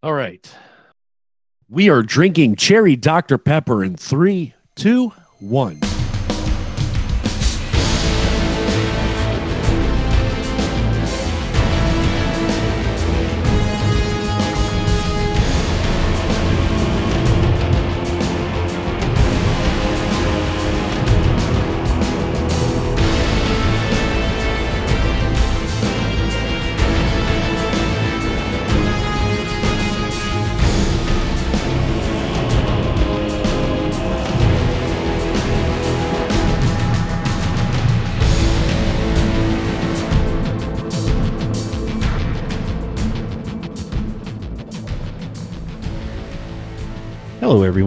All right. We are drinking cherry Dr. Pepper in three, two, one.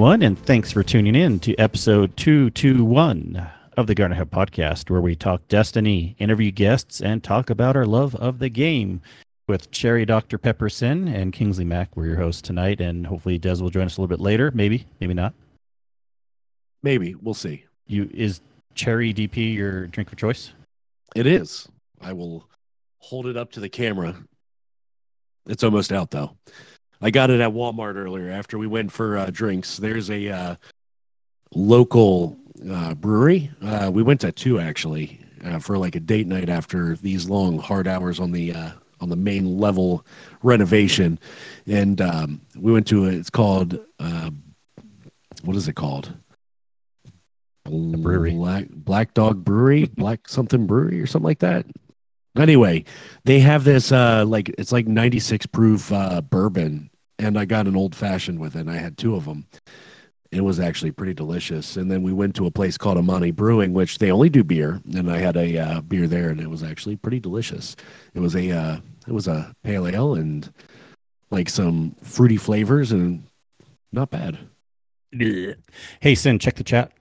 Everyone, and thanks for tuning in to episode 221 of the Guardian Hub podcast, where we talk Destiny, interview guests, and talk about our love of the game with Cherry Dr. Pepper Cyn and Kingsley Mack. We're your hosts tonight, and hopefully Des will join us a little bit later. Maybe, maybe not. Maybe. We'll see. You Is Cherry DP your drink of choice? It is. I will hold it up to the camera. It's almost out, though. I got it at Walmart earlier after we went for uh, drinks. There's a uh, local uh, brewery. Uh, we went to two actually uh, for like a date night after these long hard hours on the uh, on the main level renovation, and um, we went to a, it's called what is it called? Brewery. Black Black Dog Brewery, Black something Brewery or something like that. Anyway, they have this uh like it's like 96 proof uh bourbon and I got an old fashioned with it. And I had two of them. It was actually pretty delicious. And then we went to a place called Amani Brewing, which they only do beer, and I had a uh, beer there, and it was actually pretty delicious. It was a uh, it was a pale ale and like some fruity flavors, and not bad. Hey, Cyn, check the chat.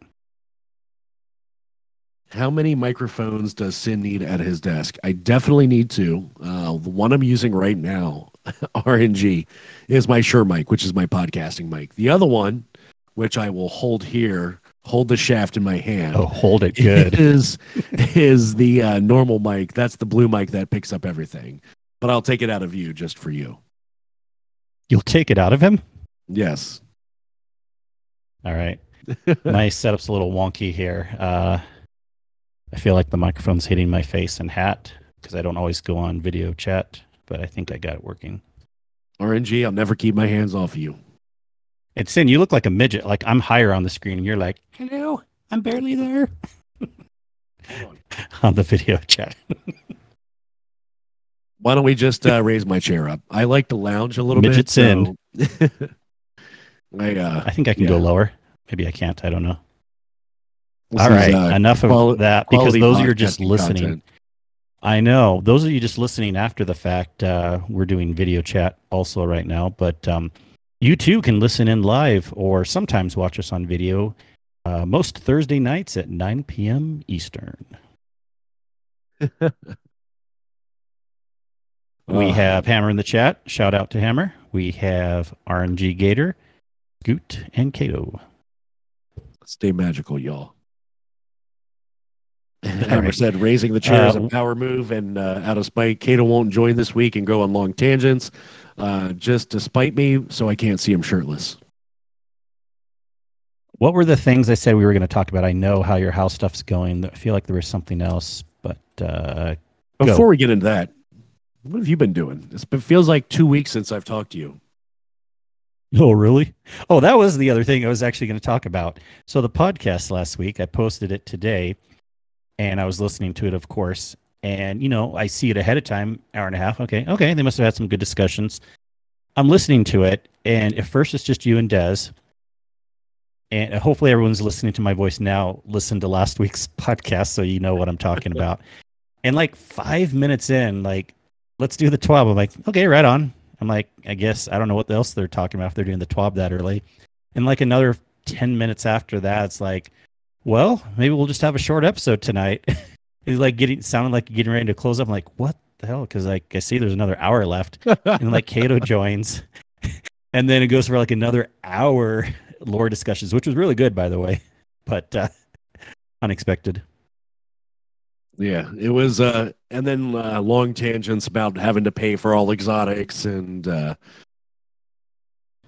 How many microphones does Cyn need at his desk? I definitely need two. Uh, the one I'm using right now RNG is my Shure mic, which is my podcasting mic. The other one, which I will hold here, hold the shaft in my hand. Oh, hold it good. Is is the uh, normal mic? That's the blue mic that picks up everything. But I'll take it out of you just for you. You'll take it out of him? Yes. All right. my setup's a little wonky here. Uh, I feel like the microphone's hitting my face and hat because I don't always go on video chat but I think I got it working. RNG, I'll never keep my hands off of you. It's Cyn, you look like a midget. Like I'm higher on the screen, and you're like, "Hello, I'm barely there." on. on the video chat. Why don't we just uh, raise my chair up? I like to lounge a little midget bit. Cyn. So... I, uh, I think I can yeah. go lower. Maybe I can't. I don't know. This All right, uh, enough of that because those are just listening. Content. I know. Those of you just listening after the fact, uh, we're doing video chat also right now, but um, you too can listen in live or sometimes watch us on video uh, most Thursday nights at 9 p.m. Eastern. we have Hammer in the chat. Shout out to Hammer. We have RNG Gator, Goot, and Kato. Stay magical, y'all. Hammer right. said raising the chair is a uh, power move, and uh, out of spite, Cato won't join this week and go on long tangents, uh, just to spite me, so I can't see him shirtless. What were the things I said we were going to talk about? I know how your house stuff's going. I feel like there was something else, but uh, before we get into that, what have you been doing? it feels like two weeks since I've talked to you. Oh, really? Oh, that was the other thing I was actually going to talk about. So the podcast last week, I posted it today and I was listening to it, of course. And you know, I see it ahead of time, hour and a half. Okay, okay, they must have had some good discussions. I'm listening to it, and at first it's just you and Des, and uh, hopefully everyone's listening to my voice now. Listen to last week's podcast so you know what I'm talking about. and like five minutes in, like, let's do the twab. I'm like, okay, right on. I'm like, I guess I don't know what else they're talking about if they're doing the twab that early. And like another ten minutes after that, it's like, well, maybe we'll just have a short episode tonight. He's like getting sounding like getting ready to close up. I'm like, what the hell? Because like I see there's another hour left, and like Cato joins, and then it goes for like another hour lore discussions, which was really good, by the way, but uh, unexpected. Yeah, it was, uh, and then uh, long tangents about having to pay for all exotics and uh,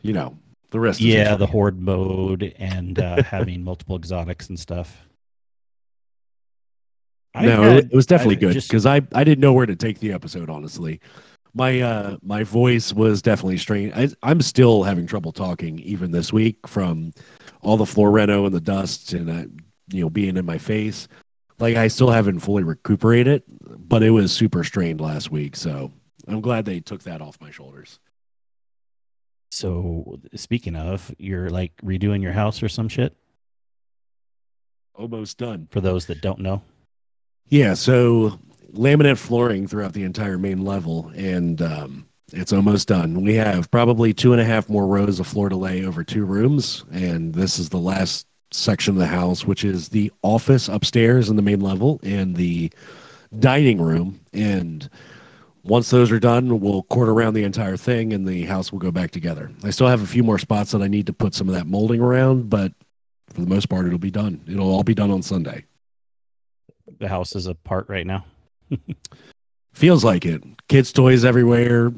you know, the rest. Yeah, the horde mode and uh, having multiple exotics and stuff. I no, had- it was definitely I good because I I didn't know where to take the episode. Honestly, my uh my voice was definitely strained. I, I'm still having trouble talking even this week from all the floor reno and the dust and uh, you know being in my face. Like I still haven't fully recuperated, but it was super strained last week. So I'm glad they took that off my shoulders. So speaking of, you're like redoing your house or some shit. Almost done. For those that don't know, Yeah, so laminate flooring throughout the entire main level, and um, it's almost done. We have probably two and a half more rows of floor to lay over two rooms, and this is the last section of the house, which is the office upstairs in the main level and the dining room. And once those are done, we'll court around the entire thing, and the house will go back together. I still have a few more spots that I need to put some of that molding around, but for the most part, it'll be done. It'll all be done on Sunday. the house is apart right now. Feels like it. Kids' toys everywhere,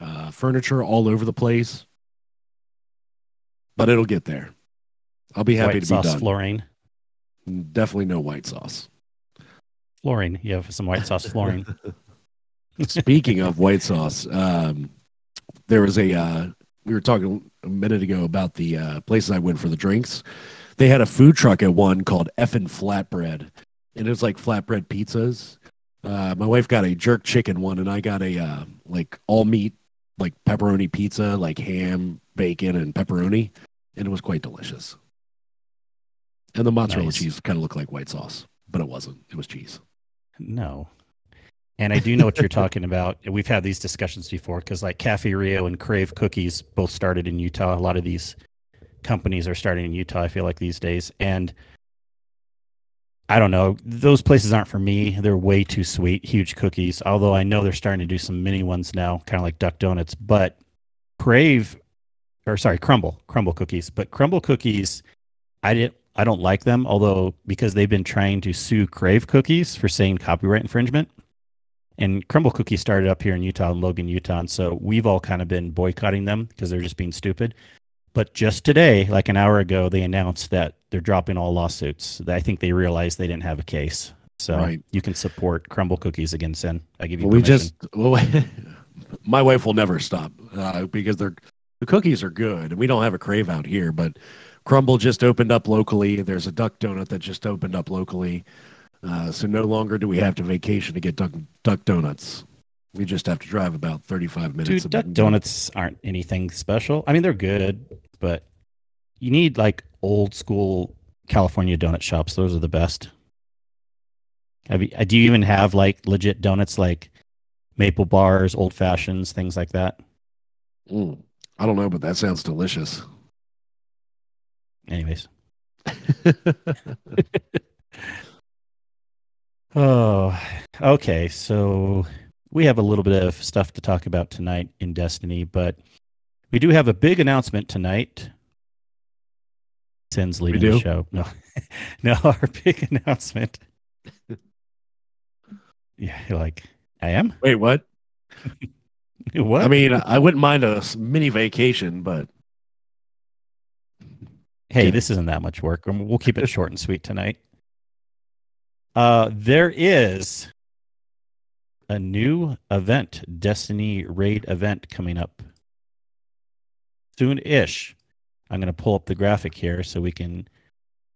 uh, furniture all over the place. But it'll get there. I'll be happy White to sauce be done. flooring. Definitely no white sauce. Flooring. You have some white sauce flooring. Speaking of white sauce, um, there was a. Uh, we were talking a minute ago about the uh, places I went for the drinks. They had a food truck at one called Effin Flatbread, and it was like flatbread pizzas. Uh, my wife got a jerk chicken one, and I got a uh, like all meat, like pepperoni pizza, like ham, bacon, and pepperoni, and it was quite delicious. And the mozzarella Nice. cheese kind of looked like white sauce, but it wasn't. It was cheese. No. And I do know what you're talking about. We've had these discussions before because, like, Cafe Rio and Crave Cookies both started in Utah. A lot of these companies are starting in Utah, I feel like, these days. And I don't know. Those places aren't for me. They're way too sweet, huge cookies. Although I know they're starting to do some mini ones now, kind of like Duck Donuts. But Crave, or sorry, Crumbl, Crumbl cookies. But Crumbl cookies, I didn't. I don't like them, although because they've been trying to sue Crave Cookies for saying copyright infringement. And Crumbl Cookies started up here in Utah, Logan, Utah. And so we've all kind of been boycotting them because they're just being stupid. But just today, like an hour ago, they announced that they're dropping all lawsuits. I think they realized they didn't have a case. So Right. you can support Crumbl Cookies again, Cyn. I give you Well, we just well, my wife will never stop uh, because they're the cookies are good, and we don't have a crave out here. But Crumbl just opened up locally. There's a Duck Donut that just opened up locally, uh, so no longer do we have to vacation to get Duck Duck Donuts. We just have to drive about 35 minutes. Dude, Duck Donuts aren't anything special. I mean, they're good, but you need like old school California donut shops. Those are the best. Have you, uh, do you even have like legit donuts like maple bars, old fashions, things like that? Mm, I don't know, but that sounds delicious. Anyways. Oh, okay. So we have a little bit of stuff to talk about tonight in Destiny, but we do have a big announcement tonight. Cyn's leaving the show. No, no, our big announcement. yeah, you're like I am. Wait, what? What? I mean, I wouldn't mind a mini vacation, but hey, this isn't that much work. We'll keep it short and sweet tonight. Uh, there is a new event, Destiny Raid event coming up soon-ish. I'm going to pull up the graphic here so we can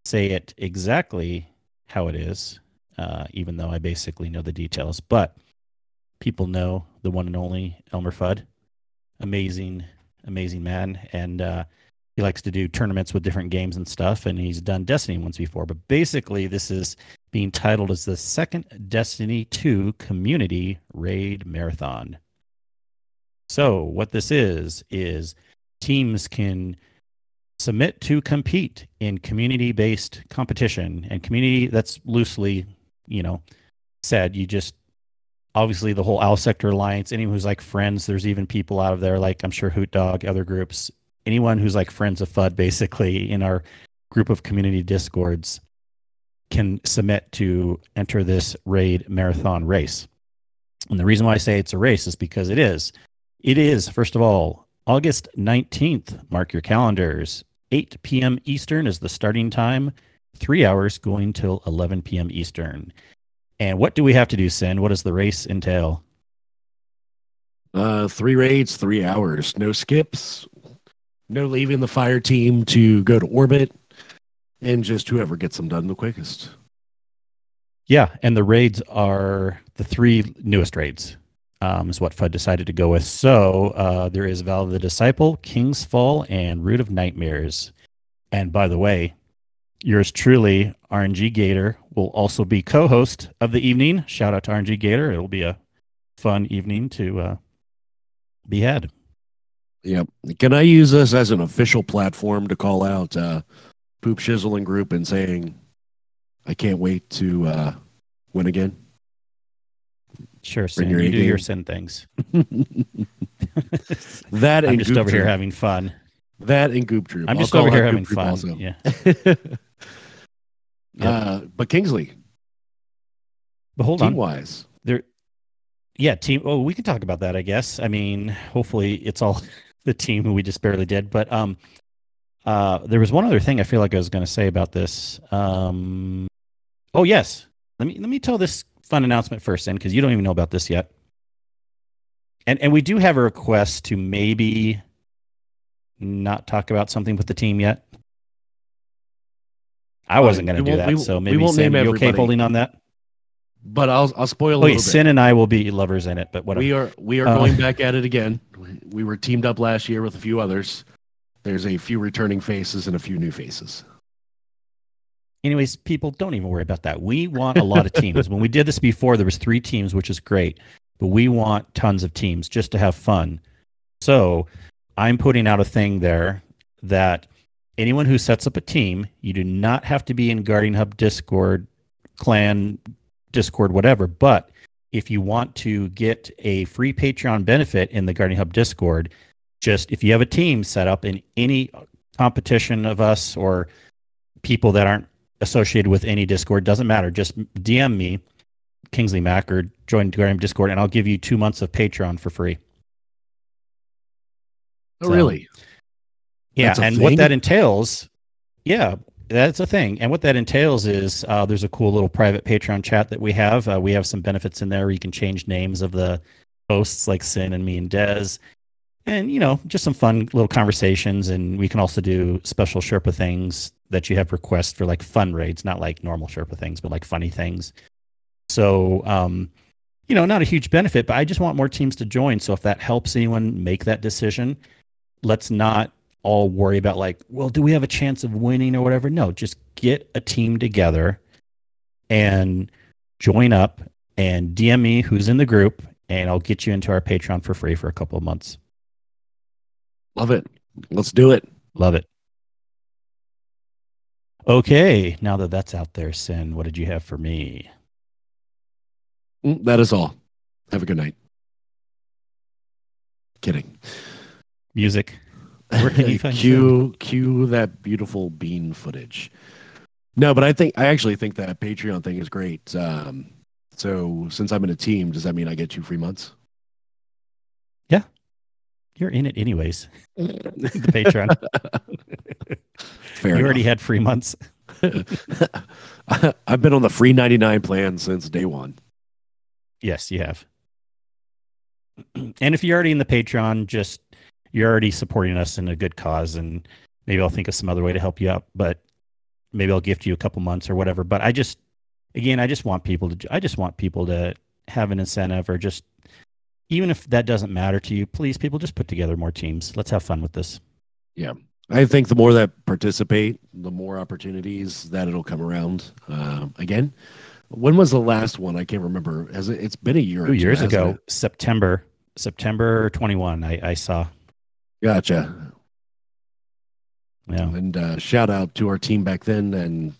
say it exactly how it is, uh, even though I basically know the details. But people know the one and only Elmer Fudd, amazing, amazing man, and uh, he likes to do tournaments with different games and stuff and he's done destiny once before but basically this is being titled as the second destiny 2 community raid marathon. So what this is is teams can submit to compete in community based competition and community that's loosely you know said. You just obviously the whole owl sector alliance anyone who's like friends there's even people out of there like i'm sure hoot dog other groups anyone who's like friends of FUD basically in our group of community discords can submit to enter this raid marathon race. And the reason why I say it's a race is because it is. It is, first of all, August 19th. Mark your calendars. 8 p.m. Eastern is the starting time, three hours going till 11 p.m. Eastern. And what do we have to do, Cyn? What does the race entail? Uh, three raids, three hours, no skips, no leaving the fire team to go to orbit, and just whoever gets them done the quickest. Yeah, and the raids are the three newest raids. Um, is what FUD decided to go with. So uh, there is Vow of the Disciple, King's Fall, and Root of Nightmares. And by the way, yours truly, RNG Gator, will also be co-host of the evening. Shout out to RNG Gator. It'll be a fun evening to uh, be had. Yep. Can I use this as an official platform to call out uh, Poop Shizzling Group and saying, I can't wait to uh, win again? Sure, Cyn. You do your. Cyn things. that I'm and just over here having fun. that and Goop Troop. I'm just over here having fun. also. Yeah. uh, but Kingsley, But hold team on. wise, there yeah team oh we can talk about that i guess i mean hopefully it's all the team who we just barely did but um uh there was one other thing i feel like i was going to say about this um oh yes let me let me tell this fun announcement first then because you don't even know about this yet and and we do have a request to maybe not talk about something with the team yet i wasn't going to do that we- so maybe Sam, you okay holding on that but I'll I'll spoil a oh little bit. Cyn and i will be lovers in it but whatever We are we are Uh, going back at it again. We were teamed up last year with a few others. There's a few returning faces and a few new faces. anyways people don't even worry about that. We want a lot of teams. When we did this before there was three teams which is great but we want tons of teams just to have fun. So i'm putting out a thing there that anyone who sets up a team you do not have to be in guardian hub discord clan discord whatever but if you want to get a free patreon benefit in the guardian hub discord just if you have a team set up in any competition of us or people that aren't associated with any Discord. Doesn't matter. Just DM me, Kingsley Mac, or join Guardian Discord, and I'll give you two months of Patreon for free. Oh, So- really? Yeah, and what that entails, yeah, that's a thing. And what that entails is uh, there's a cool little private Patreon chat that we have. Uh, we have some benefits in there. Where you can change names of the hosts, like Sin and me and Dez, and you know, just some fun little conversations. And we can also do special Sherpa things that you have requests for, like fun raids, not like normal Sherpa things, but like funny things. So, um, you know, not a huge benefit, but I just want more teams to join. So if that helps anyone make that decision, let's not all worry about like, well, do we have a chance of winning or whatever? No, just get a team together and join up and DM me who's in the group, and I'll get you into our Patreon for free for a couple of months. Love it. Let's do it. Love it. Okay, now that that's out there, Cyn, what did you have for me? Mm, That is all. Have a good night. Kidding. Music. Where can you find cue cue that beautiful bean footage? No, but I think I actually think that Patreon thing is great. Um, so since I'm in a team, does that mean I get two free months? You're in it anyways. The Patreon. Fair you already had free months. I've been on the free 99 plan since day one. Yes, you have. And if you're already in the Patreon, just you're already supporting us in a good cause, and maybe I'll think of some other way to help you out. But maybe I'll gift you a couple months or whatever. But I just, again, I just want people to, I just want people to have an incentive, or just even if that doesn't matter to you, please, people, just put together more teams. Let's have fun with this. Yeah. I think the more that participate, the more opportunities that it'll come around. Um, again, when was the last one? I can't remember. Has it, it's been a year. or Two years ago, it? September, September 21, I, I saw. Gotcha. Yeah. And uh, shout out to our team back then. And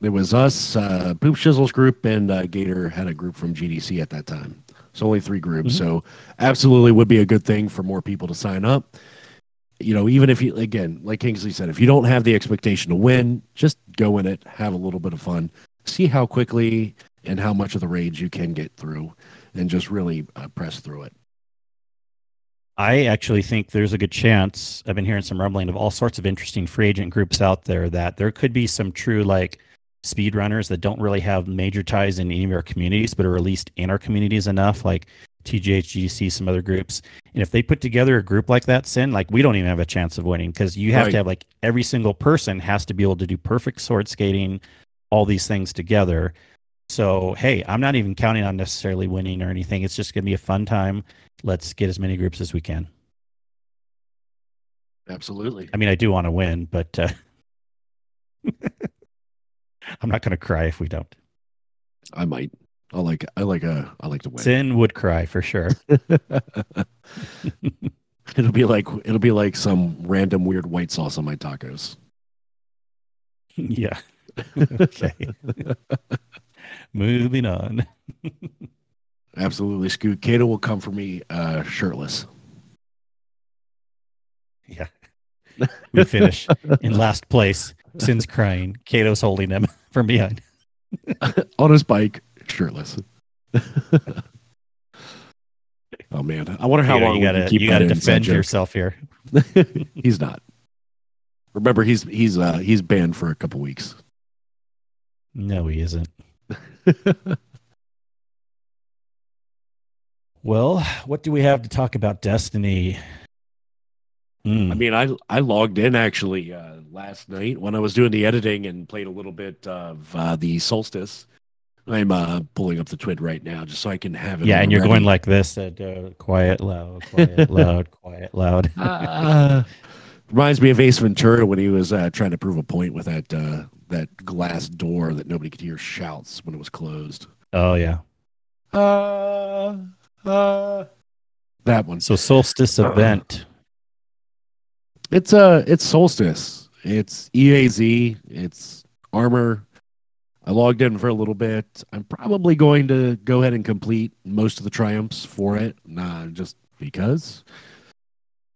it was us, uh, Poop Shizzles group, and uh, Gator had a group from GDC at that time. So only three groups. Mhm. So absolutely would be a good thing for more people to sign up. You know, even if you, again, like Kingsley said, if you don't have the expectation to win, just go in it, have a little bit of fun, see how quickly and how much of the raids you can get through, and just really uh, press through it. I actually think there's a good chance. I've been hearing some rumbling of all sorts of interesting free agent groups out there that there could be some true like speed runners that don't really have major ties in any of our communities, but are at least in our communities enough, like TGHGC, some other groups. And if they put together a group like that, Cyn, like we don't even have a chance of winning because you have Right. to have like every single person has to be able to do perfect sword skating, all these things together. So, hey, I'm not even counting on necessarily winning or anything. It's just going to be a fun time. Let's get as many groups as we can. Absolutely. I mean, I do want to win, but uh, I'm not going to cry if we don't. I might. I like. I like a. I like to win. Cyn would cry for sure. it'll be like. It'll be like some random weird white sauce on my tacos. yeah. okay. Moving on. Absolutely, Scoot. Kato will come for me uh, shirtless. Yeah. We finish in last place. Cyn's crying. Kato's holding him from behind. on his bike, shirtless. oh man, I wonder how Kato, long you gotta you gotta defend yourself here. he's not. Remember, he's he's uh, he's banned for a couple weeks. No, he isn't. Well, what do we have to talk about Destiny? Hmm. I mean, I I logged in actually uh, last night when I was doing the editing and played a little bit of uh, the Solstice. I'm uh, pulling up the twid right now just so I can have it. yeah, and you're going like this: uh, uh, quiet, loud, quiet, loud, quiet, loud. Uh, reminds me of Ace Ventura when he was uh, trying to prove a point with that uh, that glass door that nobody could hear shouts when it was closed. Oh yeah. Uh, uh, that one. So solstice event. It's uh it's Solstice. It's EAZ. It's armor. I logged in for a little bit. I'm probably going to go ahead and complete most of the triumphs for it, nah, just because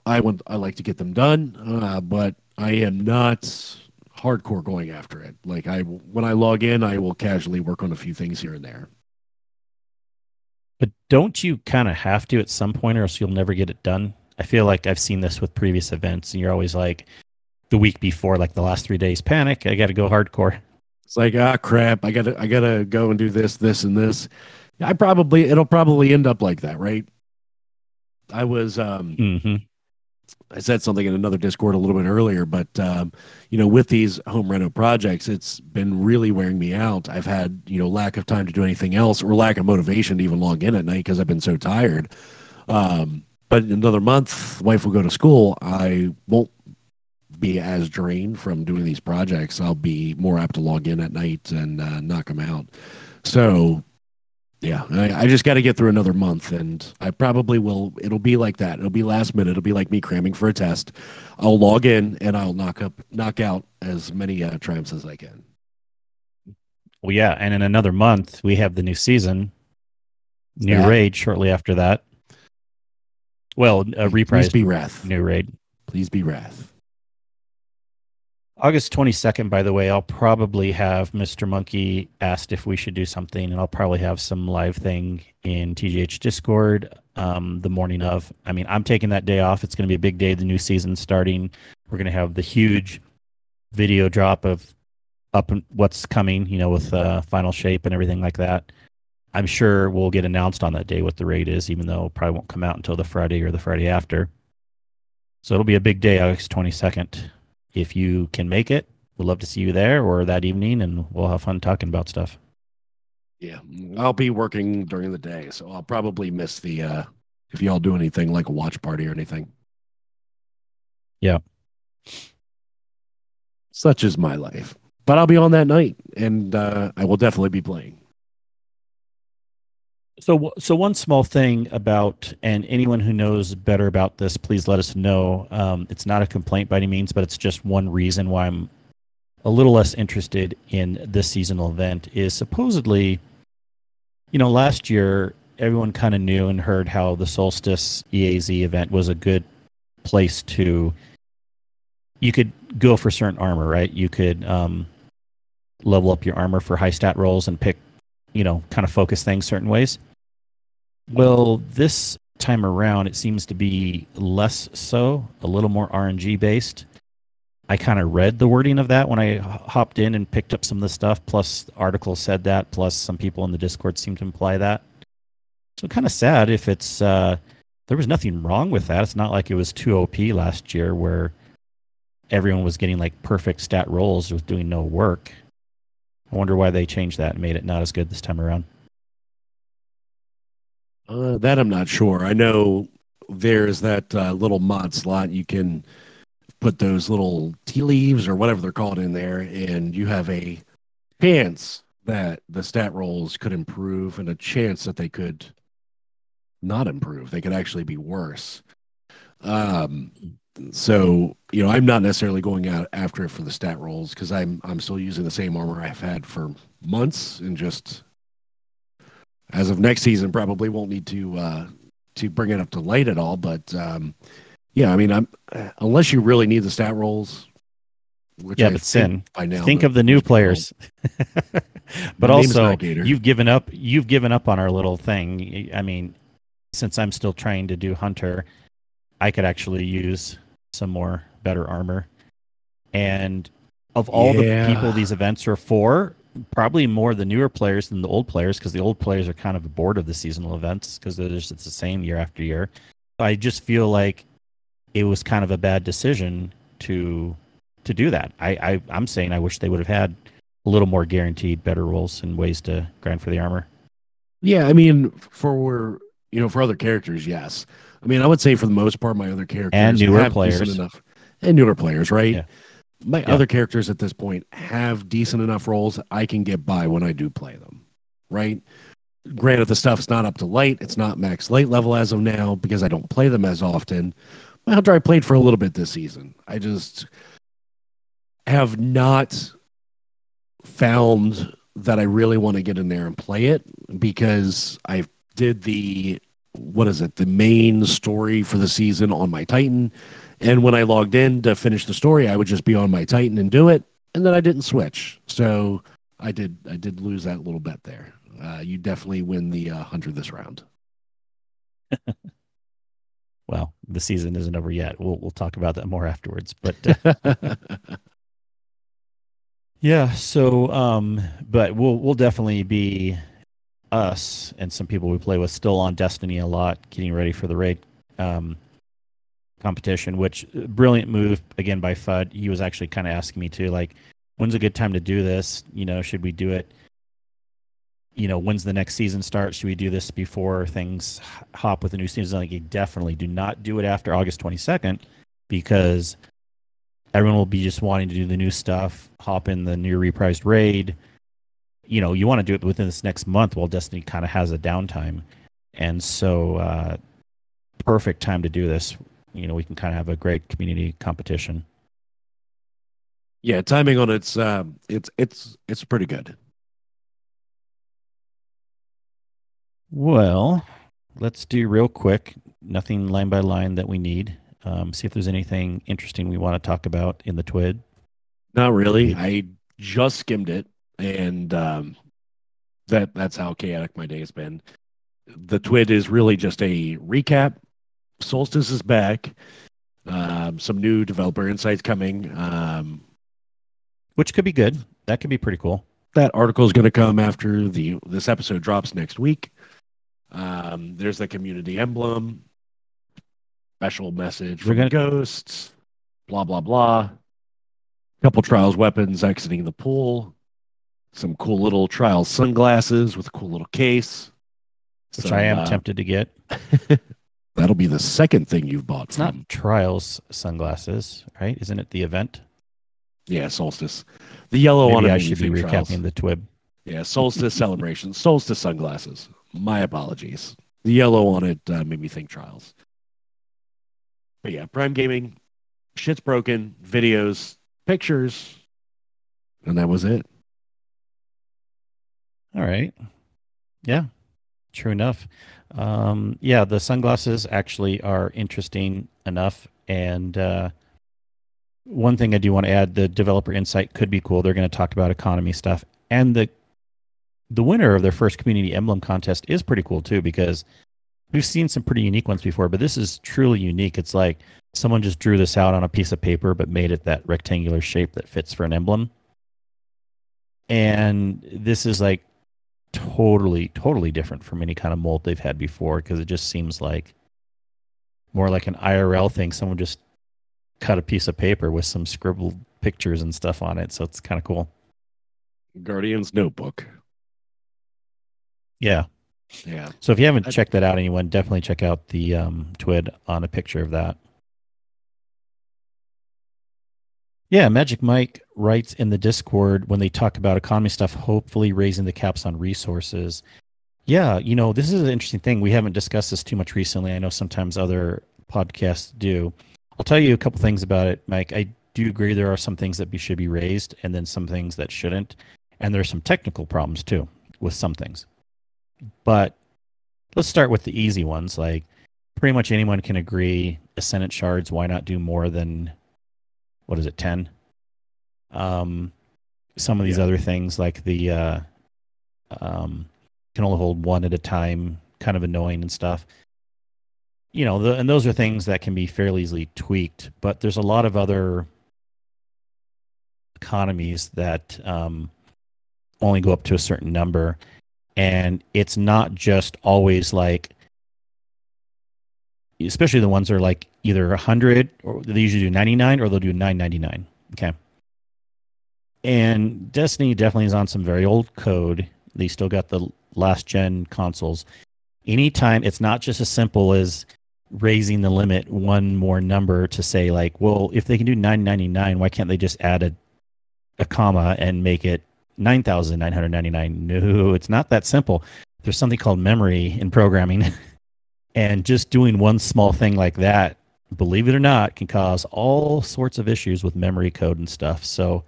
I want. I like to get them done, uh, but I am not hardcore going after it. Like I, when I log in, I will casually work on a few things here and there. But don't you kind of have to at some point, or else you'll never get it done? I feel like I've seen this with previous events, and you're always like, the week before, like the last three days, panic. I got to go hardcore. It's like ah crap. I gotta I gotta go and do this, this, and this. I probably it'll probably end up like that, right? I was um hmm I said something in another Discord a little bit earlier, but um, you know, with these home reno projects, it's been really wearing me out. I've had you know lack of time to do anything else, or lack of motivation to even log in at night because I've been so tired. Um, but in another month, wife will go to school. I won't be as drained from doing these projects. I'll be more apt to log in at night and uh, knock them out. So yeah, I, I just got to get through another month, and I probably will. It'll be like that. It'll be last minute. It'll be like me cramming for a test. I'll log in and I'll knock up, knock out as many uh, triumphs as I can. Well, yeah, and in another month we have the new season, new raid shortly after that. Well, a Please reprise be wrath. new raid. Please be wrath. August 22nd, by the way, I'll probably have Mr. Monkey asked if we should do something, and I'll probably have some live thing in TGH Discord um, the morning of. I mean, I'm taking that day off. It's going to be a big day, the new season starting. We're going to have the huge video drop of up and what's coming, you know, with uh, final shape and everything like that. I'm sure we'll get announced on that day what the raid is, even though it probably won't come out until the Friday or the Friday after. So it'll be a big day, August 22nd if you can make it, we'd love to see you there or that evening, and we'll have fun talking about stuff. Yeah, I'll be working during the day, so I'll probably miss the uh, if y'all do anything like a watch party or anything. Yeah. Such is my life. But I'll be on that night, and uh, I will definitely be playing. So, so one small thing about, and anyone who knows better about this, please let us know. Um, it's not a complaint by any means, but it's just one reason why I'm a little less interested in this seasonal event. Is supposedly, you know, last year everyone kind of knew and heard how the Solstice EAZ event was a good place to. You could go for certain armor, right? You could um, level up your armor for high stat rolls and pick you know, kind of focus things certain ways. Well, this time around, it seems to be less so, a little more RNG based. I kind of read the wording of that when I hopped in and picked up some of the stuff. Plus, articles said that. Plus, some people in the Discord seem to imply that. So, kind of sad if it's. Uh, there was nothing wrong with that. It's not like it was too OP last year where everyone was getting like perfect stat rolls with doing no work. I wonder why they changed that and made it not as good this time around. Uh, that I'm not sure. I know there's that uh, little mod slot you can put those little tea leaves or whatever they're called in there, and you have a chance that the stat rolls could improve and a chance that they could not improve. They could actually be worse. Um, so you know, I'm not necessarily going out after it for the stat rolls because I'm I'm still using the same armor I've had for months and just as of next season probably won't need to uh, to bring it up to light at all. But um, yeah, I mean, I'm unless you really need the stat rolls. Which yeah, I but Cyn. By now, think of the new players. but also, you've given up. You've given up on our little thing. I mean, since I'm still trying to do hunter, I could actually use some more better armor. And of all yeah. the people these events are for, probably more the newer players than the old players because the old players are kind of bored of the seasonal events because it's the same year after year. I just feel like it was kind of a bad decision to to do that. I, I I'm saying I wish they would have had a little more guaranteed better rolls and ways to grind for the armor. Yeah, I mean for you know for other characters, yes. I mean I would say for the most part my other characters and newer players enough and newer players, right? Yeah my yeah. other characters at this point have decent enough rolls I can get by when I do play them, right? Granted, the stuff's not up to light. It's not max light level as of now because I don't play them as often. My hunter I played for a little bit this season. I just have not found that I really want to get in there and play it because I did the what is it the main story for the season on my Titan and when I logged in to finish the story, I would just be on my Titan and do it, and then I didn't switch. So I did I did lose that little bet there. Uh, you definitely win the uh, hunter this round. well, the season isn't over yet. We'll we'll talk about that more afterwards. But uh, yeah, so um, but we'll we'll definitely be us and some people we play with still on Destiny a lot, getting ready for the raid. Um, competition, which uh, brilliant move again by Fudd. He was actually kind of asking me too, like, when's a good time to do this? You know, should we do it? You know, when's the next season start? Should we do this before things hop with the new season? Like, definitely do not do it after August 22nd because everyone will be just wanting to do the new stuff, hop in the new reprised raid. You know, you want to do it within this next month while Destiny kind of has a downtime. And so, uh, perfect time to do this you know we can kind of have a great community competition. Yeah, timing on it's uh, it's it's it's pretty good. Well, let's do real quick, nothing line by line that we need. Um, see if there's anything interesting we want to talk about in the TWID. Not really. I just skimmed it, and um, that that's how chaotic my day has been. The TWID is really just a recap Solstice is back. Um, some new developer insights coming. Um, Which could be good. That could be pretty cool. That article is going to come after the this episode drops next week. Um, there's the community emblem, special message from gonna... ghosts, blah blah blah. Couple trials weapons exiting the pool. Some cool little trials sunglasses with a cool little case. Which some, I am uh, tempted to get. That'll be the second thing you've bought. It's from. not Trials sunglasses, right? Isn't it the event? Yeah, Solstice. The yellow Maybe one. I should be recapping trials. the TWIB. Yeah, Solstice celebration. Solstice sunglasses. My apologies. The yellow on it uh, made me think Trials. But yeah, Prime Gaming, shit's broken. Videos, pictures, and that was it. All right. Yeah, true enough. Um, yeah, the sunglasses actually are interesting enough. And uh, one thing I do want to add: the developer insight could be cool. They're going to talk about economy stuff, and the the winner of their first community emblem contest is pretty cool too because we've seen some pretty unique ones before, but this is truly unique. It's like someone just drew this out on a piece of paper, but made it that rectangular shape that fits for an emblem. And this is like totally, totally different from any kind of mold they've had before because it just seems like more like an IRL thing. Someone just cut a piece of paper with some scribbled pictures and stuff on it. So it's kind of cool. Guardian's Notebook. Yeah. Yeah. So if you haven't I- checked that out, anyone, definitely check out the um, TWID on a picture of that. Yeah, Magic Mike writes in the Discord when they talk about economy stuff, hopefully raising the caps on resources. Yeah, you know, this is an interesting thing. We haven't discussed this too much recently. I know sometimes other podcasts do. I'll tell you a couple things about it, Mike. I do agree there are some things that should be raised and then some things that shouldn't. And there's some technical problems too with some things. But let's start with the easy ones. Like pretty much anyone can agree Ascendant shards, why not do more than what is it, ten? Um some of these Yeah. other things like the uh um can only hold one at a time, kind of annoying and stuff. You know, the, and those are things that can be fairly easily tweaked, but there's a lot of other economies that um, only go up to a certain number and it's not just always like especially the ones that are like either 100 or they usually do 99 or they'll do 999 okay? And destiny definitely is on some very old code. They still got the last gen consoles. Anytime it's not just as simple as raising the limit one more number to say like well if they can do 999 why can't they just add a, a comma and make it 9999 no it's not that simple. There's something called memory in programming and just doing one small thing like that believe it or not can cause all sorts of issues with memory code and stuff. So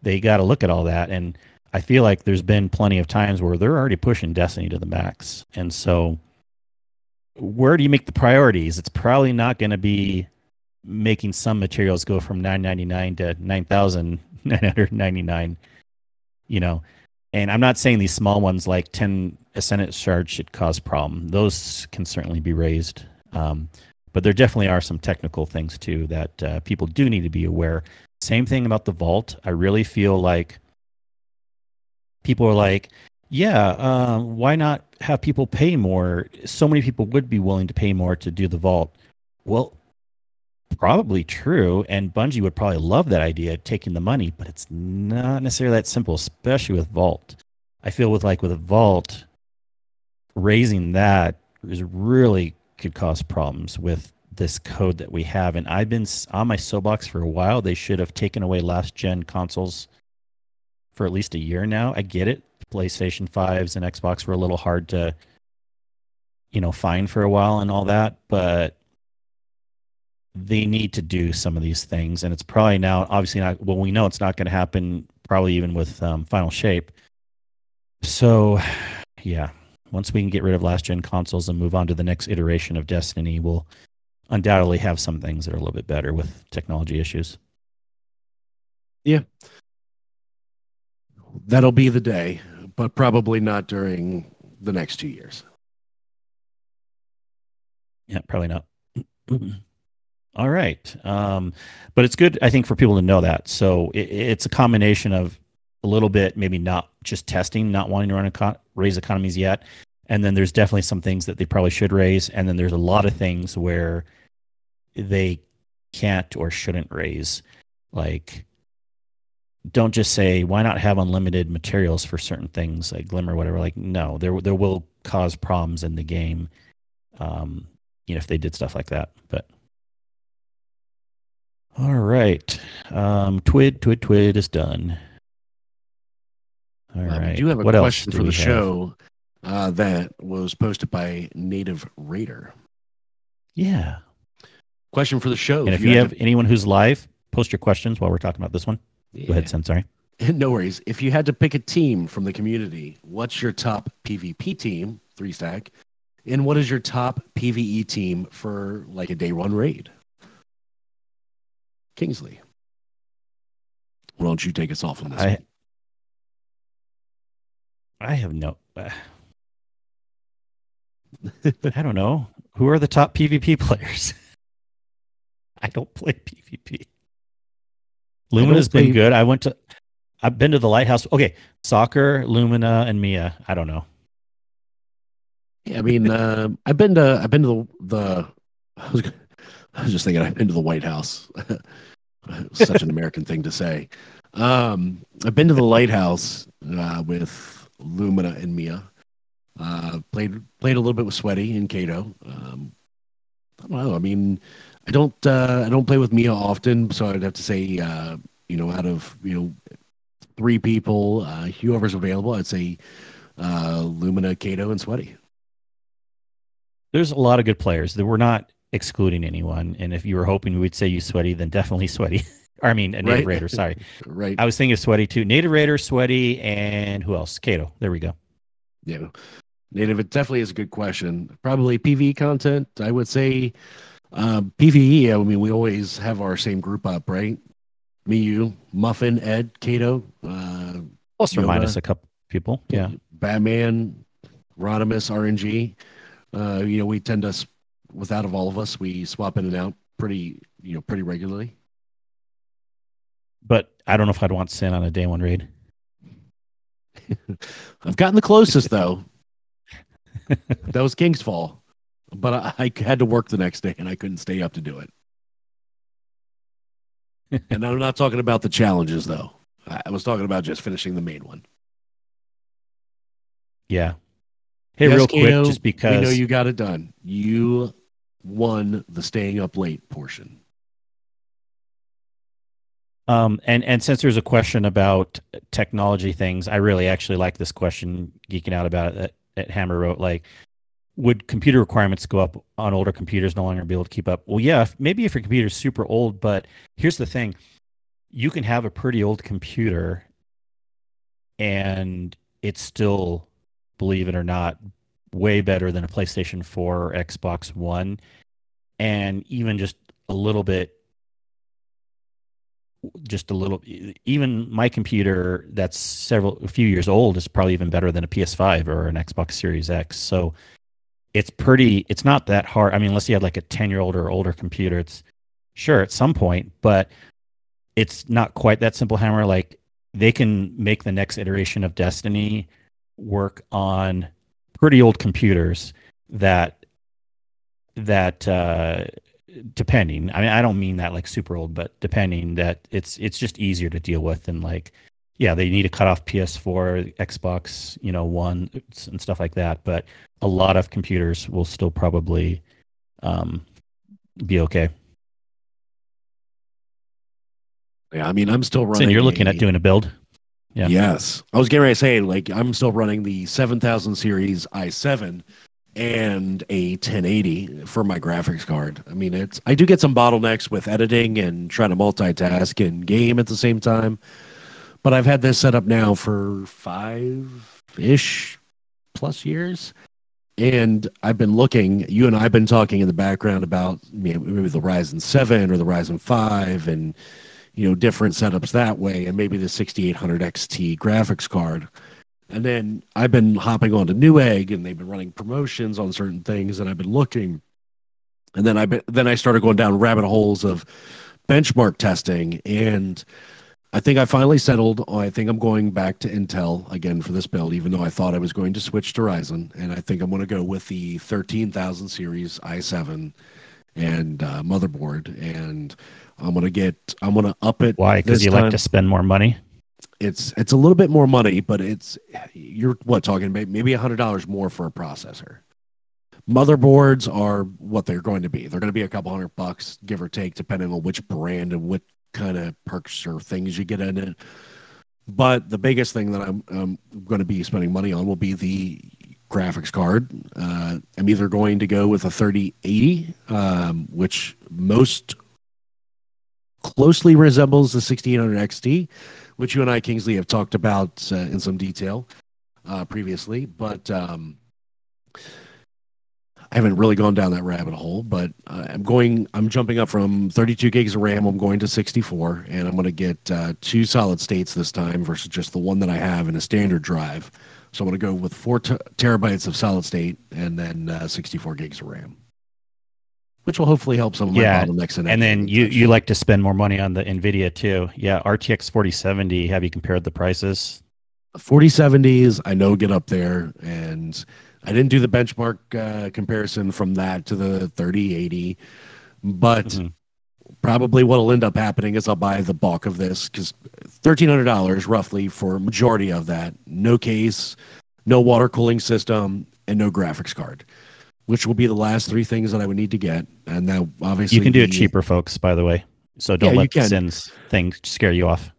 they got to look at all that. And i feel like there's been plenty of times where they're already pushing destiny to the max. And so where do you make the priorities? It's probably not going to be making some materials go from 999 to 9999 you know and i'm not saying these small ones like 10 ascendant shards should cause problem. Those can certainly be raised. Um, but there definitely are some technical things too that uh, people do need to be aware. Same thing about the vault. I really feel like people are like yeah um, why not have people pay more? So many people would be willing to pay more to do the vault. Well probably true and bungie would probably love that idea taking the money but it's not necessarily that simple especially with vault. I feel with like with vault raising that is really could cause problems with this code that we have and i've been on my soapbox for a while. They should have taken away last gen consoles for at least a year now. I get it. Playstation 5s and xbox were a little hard to you know find for a while and all that but they need to do some of these things and it's probably now obviously not well we know it's not going to happen probably even with um, final shape so yeah once we can get rid of last gen consoles and move on to the next iteration of destiny we'll undoubtedly have some things that are a little bit better with technology issues Yeah. That'll be the day, but probably not during the next two years. Yeah, probably not. All right. Um, but it's good, I think, for people to know that. So it, it's a combination of a little bit, maybe not just testing, not wanting to run econ- raise economies yet. And then there's definitely some things that they probably should raise. And then there's a lot of things where they can't or shouldn't raise. Like, don't just say, why not have unlimited materials for certain things like Glimmer or whatever? Like, no, there, there will cause problems in the game. Um, you know, if they did stuff like that. But all right, um, Twid, Twid, Twid is done. All Uh, right. We do have a what question for the show uh, that was posted by Native Raider. Yeah. Question for the show. and if you had have anyone who's live, post your questions while we're talking about this one. to- Go ahead, Cyn. Sorry. No worries. If you had to pick a team from the community, what's your top PvP team, three stack? And what is your top PvE team for like a day one raid? Kingsley. Why don't you take us off on this? I- one? I have no. Uh, I don't know. Who are the top PvP players? I don't play PvP. Lumina's been good. I went to I've been to the lighthouse. Okay, soccer, Lumina, and Mia. I don't know. Yeah, I mean, uh, I've been to I've been to the the. I was, gonna- I was just thinking I've been to the White House. Such an American thing to say. Um, I've been to the lighthouse uh, with Lumina and Mia. Uh, played played a little bit with Sweaty and Kato. Um, I don't know. I mean, I don't uh, I don't play with Mia often, so I'd have to say, uh, you know, out of you know three people, uh, whoever's available, I'd say uh, Lumina, Kato, and Sweaty. There's a lot of good players. That We're not excluding anyone. And if you were hoping we would say you sweaty, then definitely sweaty. or I mean, a native Right. raider. Sorry, Right. I was thinking of sweaty too. Native raider, sweaty, and who else? Cato. There we go. Yeah. Native, it definitely is a good question. Probably PvE content. I would say um, PvE. I mean, we always have our same group up, right? Me, you, Muffin, Ed, Cato. uh, Plus or minus a couple people. Yeah. Batman, Rodimus, RNG. Uh, you know, we tend to, with out of all of us, we swap in and out pretty, you know, pretty regularly. But I don't know if I'd want Cyn on a day one raid. I've gotten the closest though. that was King's Fall, but I, I had to work the next day and I couldn't stay up to do it. and I'm not talking about the challenges though. I I was talking about just finishing the main one. Yeah. Hey, Yes, real quick, Kato, just because we know you got it done. You won the staying up late portion. Um, and and since there's a question about technology things, I really actually like this question. Geeking out about it that Hammer wrote, like, would computer requirements go up on older computers no longer be able to keep up? Well, yeah, if, maybe if your computer's super old, but here's the thing: you can have a pretty old computer, and it's still, believe it or not, way better than a PlayStation 4 or Xbox One, and even just a little bit just a little even my computer that's several a few years old is probably even better than a PS5 or an Xbox Series X. So it's pretty it's not that hard. I mean, unless you had like a 10-year-old or older computer, it's sure at some point, but it's not quite that simple hammer like they can make the next iteration of Destiny work on pretty old computers that that uh depending i mean i don't mean that like super old but depending that it's it's just easier to deal with and like yeah they need to cut off ps4 xbox you know one and stuff like that but a lot of computers will still probably um be okay Yeah, I mean, I'm still running. so you're looking a- at doing a build Yeah. Yes, I was getting ready to say like I'm still running the 7000 series i7 and a 1080 for my graphics card. I mean, it's I do get some bottlenecks with editing and trying to multitask and game at the same time, but I've had this set up now for five ish plus years. And I've been looking, you and I have been talking in the background about maybe the Ryzen 7 or the Ryzen 5 and you know different setups that way and maybe the 6800 xt graphics card. And then i've been hopping onto newegg and they've been running promotions on certain things and i've been looking. And then i then i started going down rabbit holes of benchmark testing and i think i finally settled. I think i'm going back to intel again for this build even though i thought i was going to switch to ryzen. And i think i'm going to go with the 13000 series i7 and uh, motherboard. And i'm going to get i'm going to up it why because you time. like to spend more money it's it's a little bit more money, but it's you're what talking about maybe a hundred dollars more for a processor. Motherboards are what they're going to be. They're going to be a couple hundred bucks, give or take, depending on which brand and what kind of perks or things you get in it. But the biggest thing that I'm, I'm going to be spending money on will be the graphics card. Uh, I'm either going to go with a 3080, um, which most closely resembles the 1600 XT, which you and I, Kingsley, have talked about uh, in some detail uh, previously. But um, I haven't really gone down that rabbit hole. But uh, I'm going, I'm jumping up from 32 gigs of RAM. I'm going to 64, and I'm going to get uh, two solid states this time versus just the one that I have in a standard drive So I'm going to go with four terabytes of solid state and then uh, 64 gigs of RAM, which will hopefully help some of my Yeah, bottlenecks. in And then you you like to spend more money on the Nvidia too. Yeah, RTX 4070. Have you compared the prices? 4070s, I know get up there, and I didn't do the benchmark uh, comparison from that to the 3080, but Mhm. probably what'll end up happening is I'll buy the bulk of this because $1,300 roughly for a majority of that, no case, no water cooling system, and no graphics card, which will be the last three things that I would need to get. And now, obviously, You can do it cheaper, folks. By the way, so don't Yeah, let. Cyn's thing scare you off.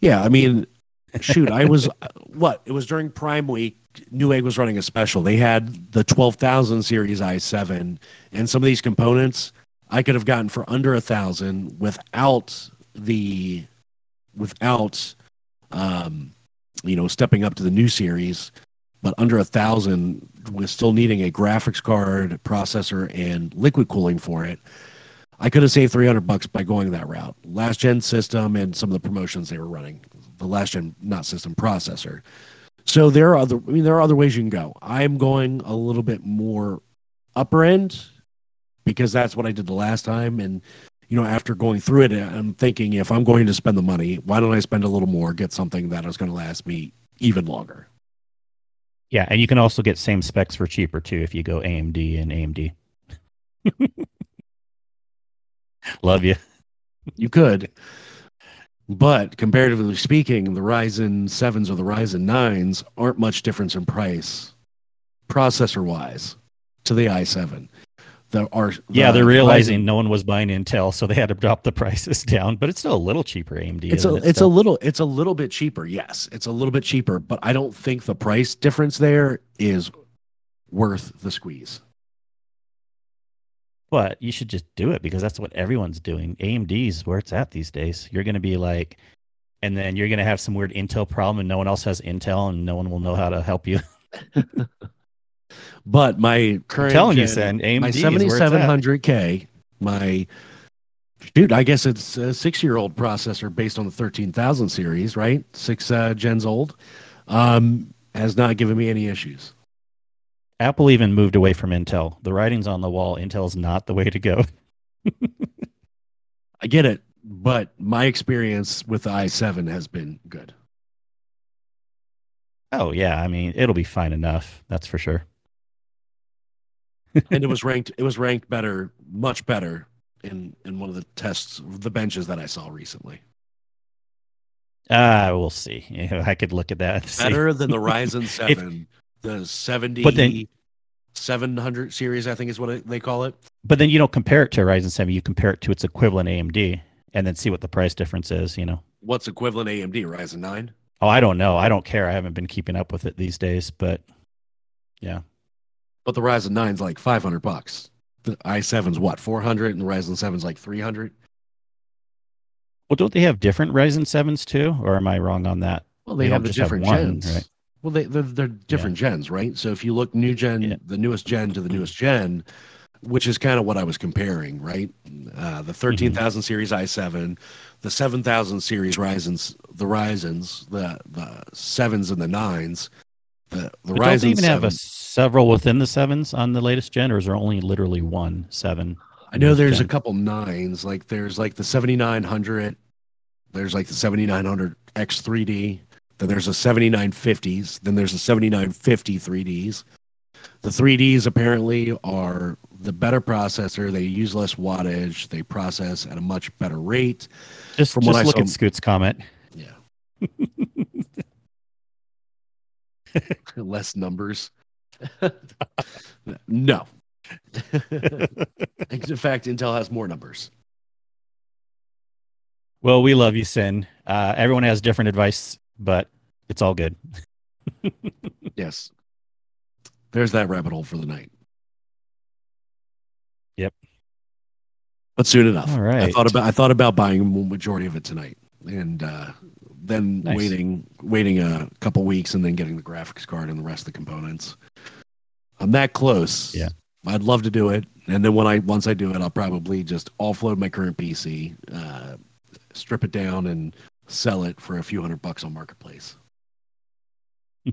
Yeah, I mean, shoot, I was what? It was during Prime Week. Newegg was running a special. They had the twelve thousand series i7, and some of these components I could have gotten for under a thousand without the without um, you know stepping up to the new series, but under a thousand with still needing a graphics card, processor, and liquid cooling for it. I could have saved 300 bucks by going that route. Last gen system and some of the promotions they were running. The last gen, not system processor. So there are other, I mean, there are other ways you can go. I'm going a little bit more upper end because that's what I did the last time. And, you know, after going through it, I'm thinking if I'm going to spend the money, why don't I spend a little more, get something that is going to last me even longer? Yeah, and you can also get same specs for cheaper too if you go AMD and AMD. Love you. You could. But comparatively speaking, the Ryzen 7s or the Ryzen 9s aren't much difference in price, processor wise, to the i7. The, are, Yeah, the they're realizing Ryzen- no one was buying Intel, so they had to drop the prices down. But it's still a little cheaper AMD. it's a isn't it, it's a little it's a little bit cheaper. Yes, it's a little bit cheaper, but I don't think the price difference there is worth the squeeze. But you should just do it because that's what everyone's doing. AMD's where it's at these days. You're going to be like, and then you're going to have some weird Intel problem, and no one else has Intel, and no one will know how to help you. But my current telling you, gen- Cyn, AMD my where it's at. 7700K, my dude, I guess it's a six year old processor based on the 13000 series, right? Six uh, gens old, um, has not given me any issues. Apple even moved away from Intel. The writing's on the wall. Intel's not the way to go. I get it, but my experience with the i7 has been good. Oh yeah, I mean it'll be fine enough. That's for sure. and it was ranked it was ranked better much better in in one of the tests the benches that i saw recently Ah, we'll see. Yeah, I could look at that. better than the ryzen 7 the 70 But then- 700 series i think is what it, they call it But then you don't compare it to a Ryzen 7. You compare it to its equivalent AMD, and then see what the price difference is. You know. what's equivalent amd ryzen 9 Oh, I don't know. I don't care. I haven't been keeping up with it these days, but yeah. But the ryzen 9's like 500 bucks. The i7's what 400 and the ryzen 7's like 300 Well, don't they have different Ryzen 7s too, or am I wrong on that? well they, They have the just have different one, gens. right? well they, they're, they're different gens right? So if you look new gen Yeah. the newest gen to the newest gen which is kind of what i was comparing right? Uh, the 13000 series i7 the 7000 series ryzen's the ryzen's the the sevens and the nines the, the don't they even have a several within the sevens on the latest gen, or is there only literally one seven? i know there's a couple nines like there's like the 7900 there's like the 7900 x3d then there's a 7950s then there's a 7950 3ds the 3ds apparently are the better processor they use less wattage they process at a much better rate Just, From what just I look saw- at Scoot's comment. yeah less numbers no in fact intel has more numbers Well, we love you, Cyn. Uh, everyone has different advice, but it's all good. Yes. There's that rabbit hole for the night. Yep. But soon enough. All right. I thought about I thought about buying a majority of it tonight. And uh, then Nice. waiting waiting a couple weeks and then getting the graphics card and the rest of the components. I'm that close. Yeah. I'd love to do it. And then when I once I do it, I'll probably just offload my current PC, uh, strip it down and sell it for a few hundred bucks on marketplace.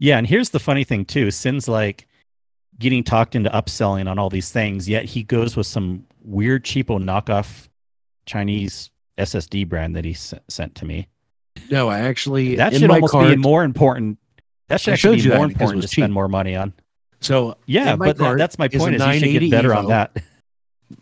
Yeah, and here's the funny thing too. Cyn's like getting talked into upselling on all these things, yet he goes with some weird cheapo knockoff Chinese SSD brand that he s- sent to me. No, I actually That should almost cart, be more important. That should actually be more important was to spend more money on. So Yeah, but that, that's my point. Is, you should 980 get better on Evo. that.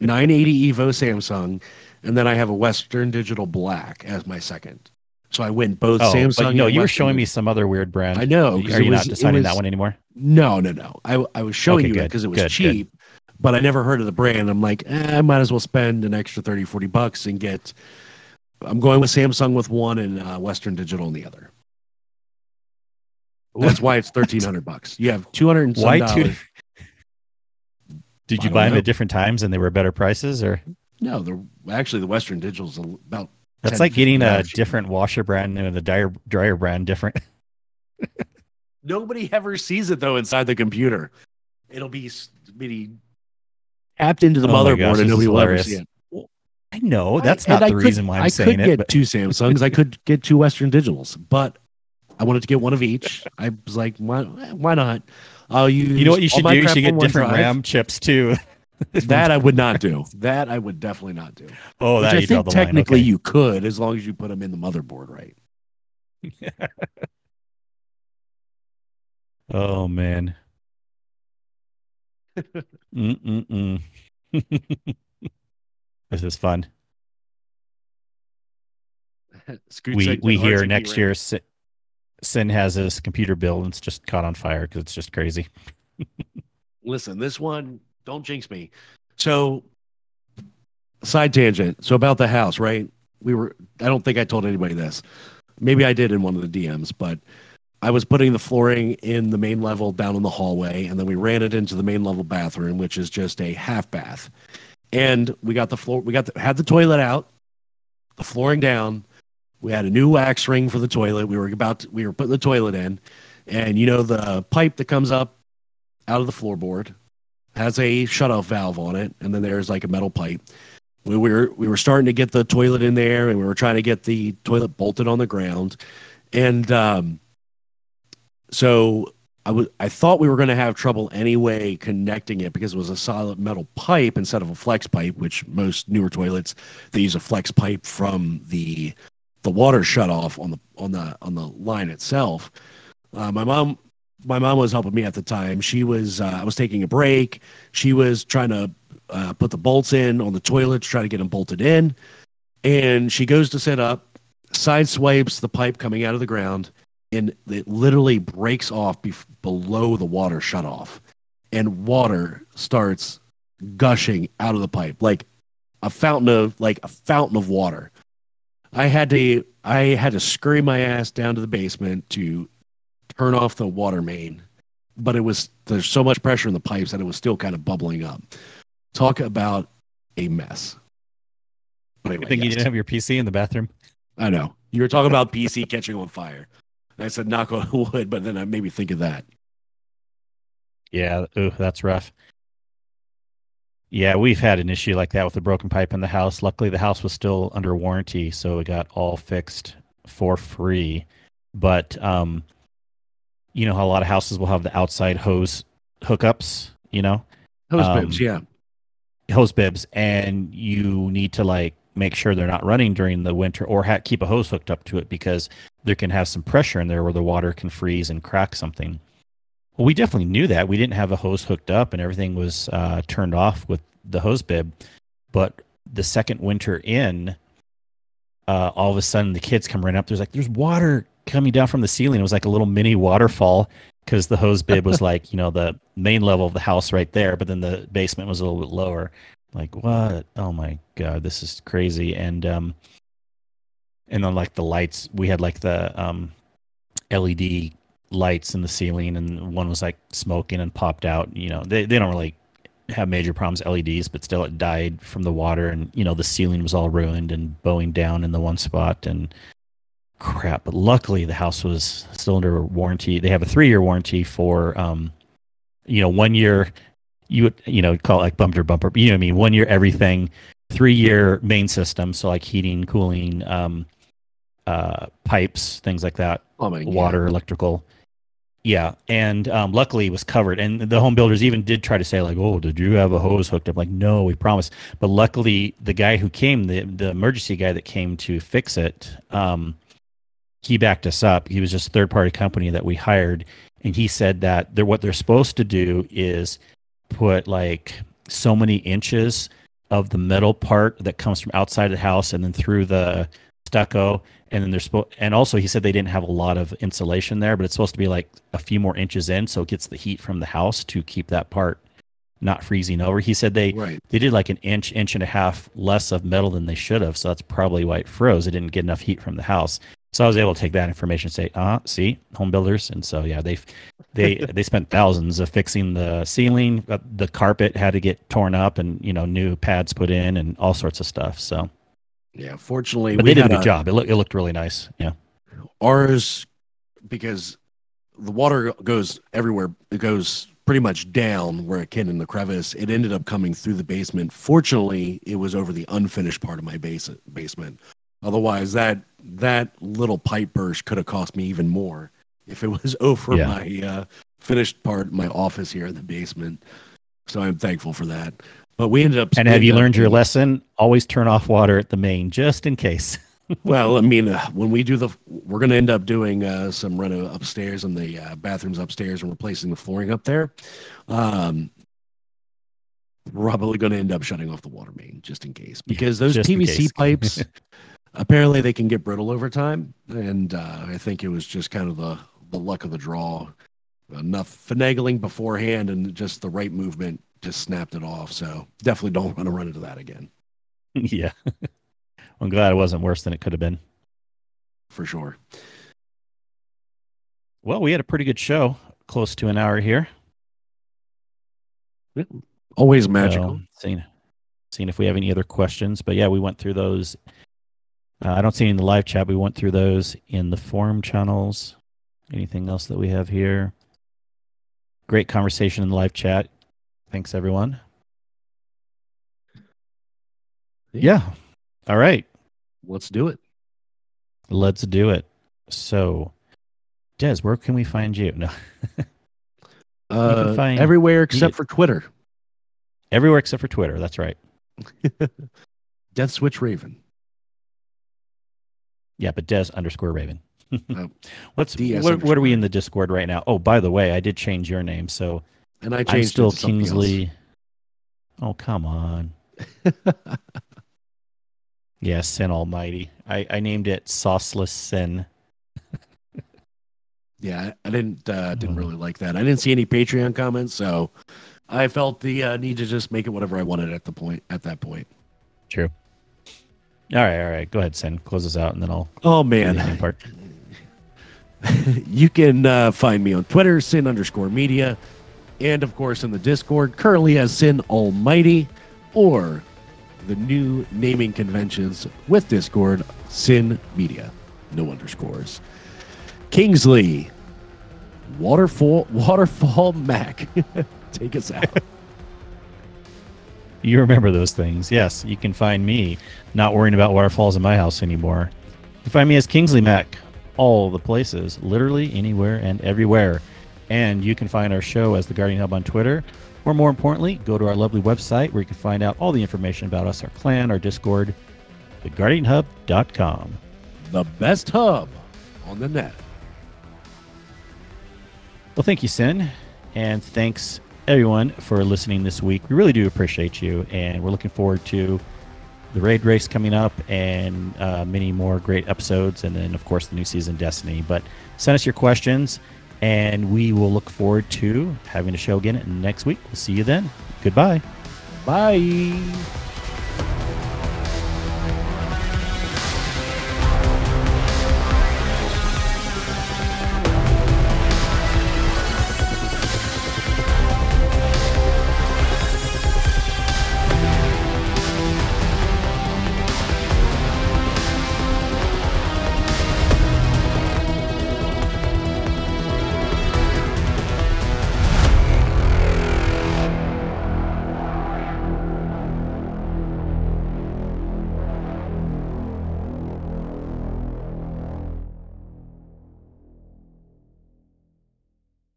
980 Evo Samsung, and then I have a Western Digital Black as my second. So I went both Oh, Samsung. but no, you were showing me some other weird brand. I know. Are you was- not deciding that one anymore? No, no, no. I I was showing Okay, you it because it was good, good. cheap, but I never heard of the brand. I'm like, eh, I might as well spend an extra 30, 40 bucks and get. I'm going with Samsung with one and uh, Western Digital in the other. That's why it's thirteen hundred bucks. You have two hundred and some Why dollars. two? Did you buy them know. at different times and they were better prices, or No, the actually the Western Digital's about. that's 10, like getting a different washer brand and the dryer dryer brand different? Nobody ever sees it though inside the computer. It'll be s- be tapped into the Oh motherboard gosh, and nobody will ever see it. I know that's I- not I the could- reason why I'm I saying could it. get But two Samsungs. I could get two Western Digitals, but I wanted to get one of each. I was like, why, why not? I'll use. you know what you should do? You should get different drive. RAM chips too. That I would not do. That I would definitely not do. oh, Which that I think technically Okay. you could, as long as you put them in the motherboard right. Oh man. Mm-mm-mm. This is fun. We we hear next year Cyn, Cyn has his computer bill and it's just caught on fire because it's just crazy. Listen, this one, don't jinx me. So, side tangent. So about the house, right? We were. I don't think I told anybody this. Maybe I did in one of the DMs, but I was putting the flooring in the main level down in the hallway, and then we ran it into the main level bathroom, which is just a half bath. And we got the floor. We got the, had the toilet out, the flooring down. We had a new wax ring for the toilet. We were about. To, we were putting the toilet in, and you know the pipe that comes up out of the floorboard has a shutoff valve on it, and then there's like a metal pipe. We were we were starting to get the toilet in there, and we were trying to get the toilet bolted on the ground, and um, so I was I thought we were going to have trouble anyway connecting it because it was a solid metal pipe instead of a flex pipe, which most newer toilets they use a flex pipe from the the water shutoff on the on the on the line itself. Uh, my mom my mom was helping me at the time. She was uh, I was taking a break. She was trying to uh, put the bolts in on the toilet to try to get them bolted in, and she goes to set up, side swipes the pipe coming out of the ground, and it literally breaks off bef- below the water shutoff, and water starts gushing out of the pipe like a fountain of like a fountain of water. I had to I had to scurry my ass down to the basement to turn off the water main, but it was there's so much pressure in the pipes that it was still kind of bubbling up. Talk about a mess. But I anyway, think you yes, didn't have your PC in the bathroom. I know you were talking about PC catching on fire. I said knock on wood, but then I made me think of that. Yeah, ooh, that's rough. Yeah, we've had an issue like that with a broken pipe in the house. Luckily, the house was still under warranty, so it got all fixed for free. But um, you know how a lot of houses will have the outside hose hookups, you know, Hose Um, bibs, yeah. hose bibs, and you need to like make sure they're not running during the winter, or ha- keep a hose hooked up to it because there can have some pressure in there where the water can freeze and crack something. Well, we definitely knew that. We didn't have a hose hooked up, and everything was uh, turned off with the hose bib. But the second winter in, uh, all of a sudden the kids come running up. There's like there's water coming down from the ceiling. It was like a little mini waterfall because the hose bib was like you know the main level of the house right there, but then the basement was a little bit lower. Like what? Oh my god, this is crazy. And um, and then like the lights, we had like the um, LED lights in the ceiling, and one was like smoking and popped out. You know, they they don't really have major problems LEDs, but still it died from the water, and you know the ceiling was all ruined and bowing down in the one spot and crap. But luckily the house was still under warranty. They have a three year warranty for um, you know one year. You would you know call it like bumper bumper. You know what I mean? One year everything. Three year main system, so like heating, cooling, um, uh, pipes, things like that Oh my god. water, electrical, Yeah, and um, luckily it was covered. And the home builders even did try to say like, "Oh, did you have a hose hooked up?" Like, no, we promise. But luckily, the guy who came, the the emergency guy that came to fix it, um, he backed us up. He was just third party company that we hired, and he said that they're what they're supposed to do is put like so many inches of the metal part that comes from outside the house and then through the stucco. And then they're supposed and also he said they didn't have a lot of insulation there but it's supposed to be like a few more inches in so it gets the heat from the house to keep that part not freezing over. He said they Right. they did like an inch inch and a half less of metal than they should have so that's probably why it froze. It didn't get enough heat from the house so i was able to take that information and say uh see home builders and so yeah they they they spent thousands of fixing the ceiling uh, the carpet had to get torn up and you know new pads put in and all sorts of stuff so Yeah. Fortunately, but we they did a good job it, look, it looked really nice yeah Ours, because the water goes everywhere, it goes pretty much down where it can in the crevice. It ended up coming through the basement. Fortunately, it was over the unfinished part of my base- basement. Otherwise, that that little pipe burst could have cost me even more if it was over Yeah. my uh, finished part, my office here in the basement. So I'm thankful for that. But we ended up. and have you up- learned your lesson always turn off water at the main just in case Well, I mean, uh, when we do the, we're going to end up doing uh, some reno upstairs and the uh, bathrooms upstairs and replacing the flooring up there. Um, probably going to end up shutting off the water main just in case because those PVC pipes apparently they can get brittle over time, and uh, I think it was just kind of the the luck of the draw. Enough finagling beforehand and just the right movement just snapped it off. So definitely don't want to run into that again yeah i'm glad it wasn't worse than it could have been for sure. well we had a pretty good show close to an hour here Always magical. So, seeing, seeing if we have any other questions. But yeah, we went through those. Uh, I don't see any in the live chat. We went through those in the forum channels. Anything else that we have here? Great conversation in the live chat. Thanks, everyone. Yeah. All right. Let's do it. Let's do it. So, Des, where can we find you? No, Uh, find- everywhere except for Twitter. everywhere except for Twitter. That's right. Death Switch Raven. Yeah, but Des underscore Raven. Oh. What's DS what, what are we in the Discord right now? Oh, by the way, I did change your name, so And I changed I'm still something else. Kingsley. Oh, come on. Yeah, Cyn Almighty. I, I named it Sauceless Cyn. yeah, I didn't uh, didn't Oh. really like that. I didn't see any Patreon comments, so I felt the uh, need to just make it whatever I wanted at the point at that point. True. All right, all right. Go ahead, Cyn. Close us out, and then I'll Oh man, part. you can uh, find me on Twitter, Cyn underscore Media, and of course in the Discord, currently as Cyn Almighty, or the new naming conventions with Discord, Cyn Media, no underscores. Kingsley, Waterfall, Waterfall Mac, take us out. You remember those things. Yes, you can find me not worrying about waterfalls in my house anymore. You can find me as Kingsley Mac, all the places, literally anywhere and everywhere. And you can find our show as The Guardian Hub on Twitter. Or more importantly, go to our lovely website where you can find out all the information about us, our clan, our Discord, theguardianhub.com. the best hub on the net. Well, thank you, Cyn. And thanks, everyone, for listening this week. We really do appreciate you. And we're looking forward to the raid race coming up and uh, many more great episodes. And then, of course, the new season Destiny. But send us your questions, and we will look forward to having a show again next week. We'll see you then. Goodbye. Bye.